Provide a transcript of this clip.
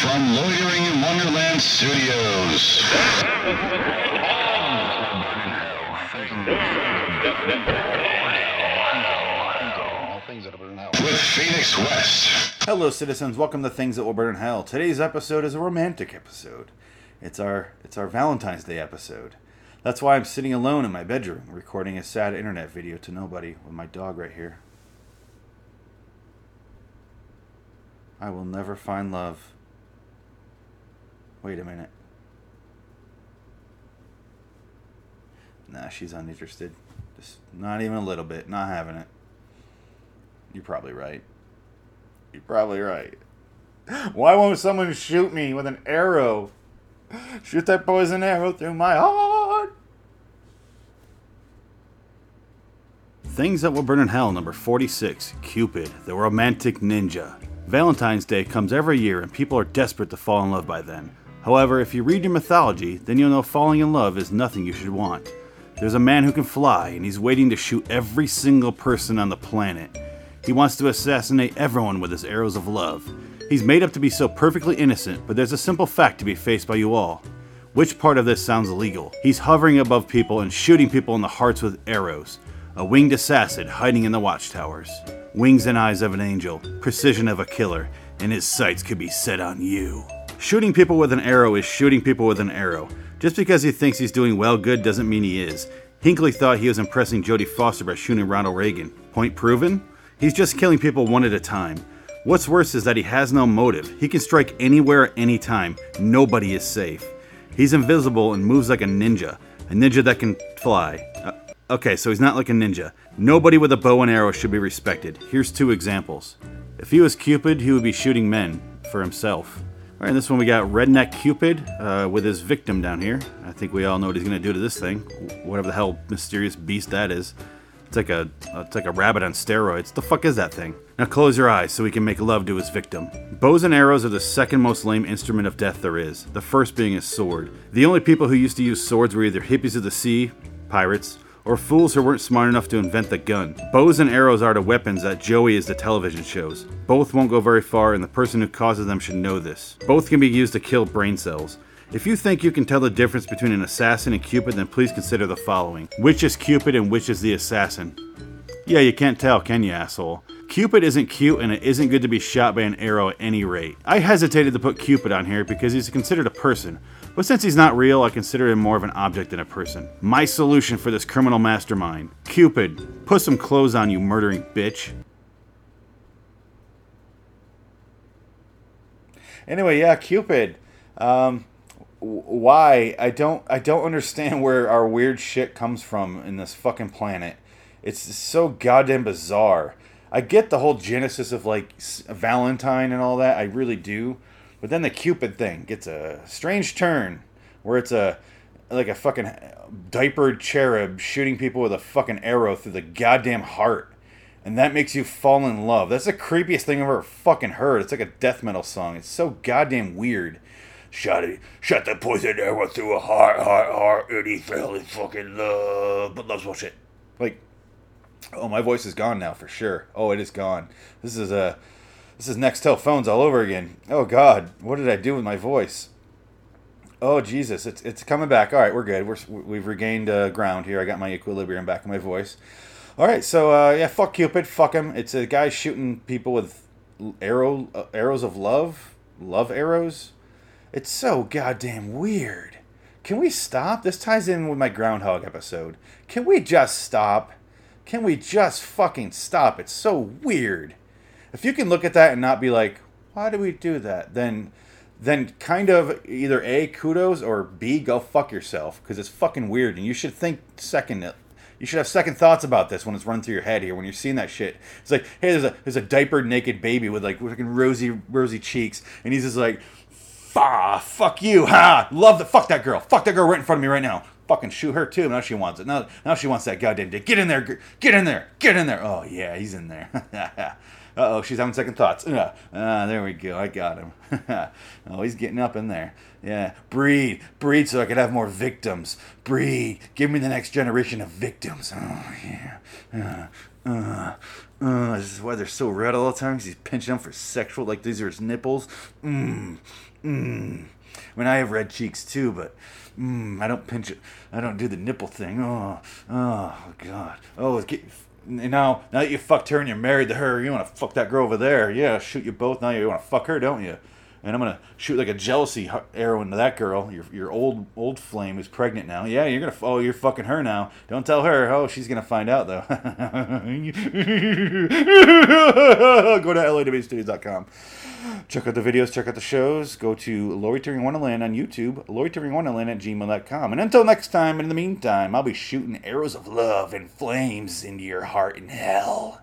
from Loitering in Wonderland Studios. With Phoenix West. Hello, citizens. Welcome to Things That Will Burn in Hell. Today's episode is a romantic episode. It's our it's our Valentine's Day episode. That's why I'm sitting alone in my bedroom recording a sad internet video to nobody with my dog right here. I will never find love. Wait a minute. Nah, she's uninterested. Just not even a little bit. Not having it. You're probably right. You're probably right. Why won't someone shoot me with an arrow? Shoot that poison arrow through my heart. Things That Will Burn in Hell, number 46 Cupid, the Romantic Ninja. Valentine's Day comes every year and people are desperate to fall in love by then. However, if you read your mythology, then you'll know falling in love is nothing you should want. There's a man who can fly, and he's waiting to shoot every single person on the planet. He wants to assassinate everyone with his arrows of love. He's made up to be so perfectly innocent, but there's a simple fact to be faced by you all. Which part of this sounds illegal? He's hovering above people and shooting people in the hearts with arrows. A winged assassin hiding in the watchtowers. Wings and eyes of an angel, precision of a killer, and his sights could be set on you. Shooting people with an arrow is shooting people with an arrow. Just because he thinks he's doing well good doesn't mean he is. Hinckley thought he was impressing Jodie Foster by shooting Ronald Reagan. Point proven? He's just killing people one at a time. What's worse is that he has no motive. He can strike anywhere at any time. Nobody is safe. He's invisible and moves like a ninja. A ninja that can fly. Uh, okay, so he's not like a ninja. Nobody with a bow and arrow should be respected. Here's two examples. If he was Cupid, he would be shooting men for himself. All right, this one we got Redneck Cupid uh, with his victim down here. I think we all know what he's to do to this thing, whatever the hell mysterious beast that is. It's like a it's like a rabbit on steroids. The fuck is that thing? Now close your eyes so he can make love to his victim. Bows and arrows are the second most lame instrument of death there is. The first being a sword. The only people who used to use swords were either hippies of the sea, pirates, or fools who weren't smart enough to invent the gun. Bows and arrows are the weapons that Joey is the television shows. Both won't go very far, and the person who causes them should know this. Both can be used to kill brain cells. If you think you can tell the difference between an assassin and Cupid, then please consider the following Which is Cupid and which is the assassin? Yeah, you can't tell, can you, asshole? Cupid isn't cute and it isn't good to be shot by an arrow at any rate. I hesitated to put Cupid on here because he's considered a person, but since he's not real, I consider him more of an object than a person. My solution for this criminal mastermind Cupid, put some clothes on, you murdering bitch. Anyway, yeah, Cupid. Um, why I don't I don't understand where our weird shit comes from in this fucking planet. It's so goddamn bizarre. I get the whole genesis of like Valentine and all that. I really do. But then the Cupid thing gets a strange turn where it's a like a fucking diapered cherub shooting people with a fucking arrow through the goddamn heart. And that makes you fall in love. That's the creepiest thing I've ever fucking heard. It's like a death metal song. It's so goddamn weird shot it, shot the poison arrow through a heart, heart, heart, and he fell in fucking love. But loves bullshit. Like, oh, my voice is gone now for sure. Oh, it is gone. This is a, uh, this is Nextel phones all over again. Oh God, what did I do with my voice? Oh Jesus, it's it's coming back. All right, we're good. We're we've regained uh, ground here. I got my equilibrium back in my voice. All right, so uh, yeah, fuck Cupid, fuck him. It's a guy shooting people with arrow uh, arrows of love, love arrows. It's so goddamn weird. Can we stop? This ties in with my Groundhog episode. Can we just stop? Can we just fucking stop? It's so weird. If you can look at that and not be like, why do we do that? Then then kind of either A, kudos, or B, go fuck yourself. Because it's fucking weird. And you should think second you should have second thoughts about this when it's running through your head here when you're seeing that shit. It's like, hey, there's a there's a diapered naked baby with like fucking rosy rosy cheeks, and he's just like, Ah, fuck you, ha! Love the fuck that girl. Fuck that girl right in front of me right now. Fucking shoot her too. Now she wants it. Now, now she wants that goddamn dick. Get in there. Get in there. Get in there. Oh yeah, he's in there. uh oh, she's having second thoughts. Uh, uh, there we go. I got him. oh, he's getting up in there. Yeah, breed, breed, so I could have more victims. Breed, give me the next generation of victims. Oh yeah. Uh, Uh, this is why they're so red all the time. Cause he's pinching them for sexual, like these are his nipples. Mmm, mmm. I mean, I have red cheeks too, but mmm, I don't pinch it. I don't do the nipple thing. Oh, oh, God. Oh, get, now, now that you fucked her and you're married to her, you want to fuck that girl over there. Yeah, shoot you both. Now you want to fuck her, don't you? And I'm gonna shoot like a jealousy arrow into that girl, your your old old flame who's pregnant now. Yeah, you're gonna. Oh, you're fucking her now. Don't tell her. Oh, she's gonna find out though. Go to lawstudios.com. Check out the videos, check out the shows. Go to Lori Loitering Wonderland on YouTube, loiteringwonderland at gmail.com. And until next time, and in the meantime, I'll be shooting arrows of love and flames into your heart in hell.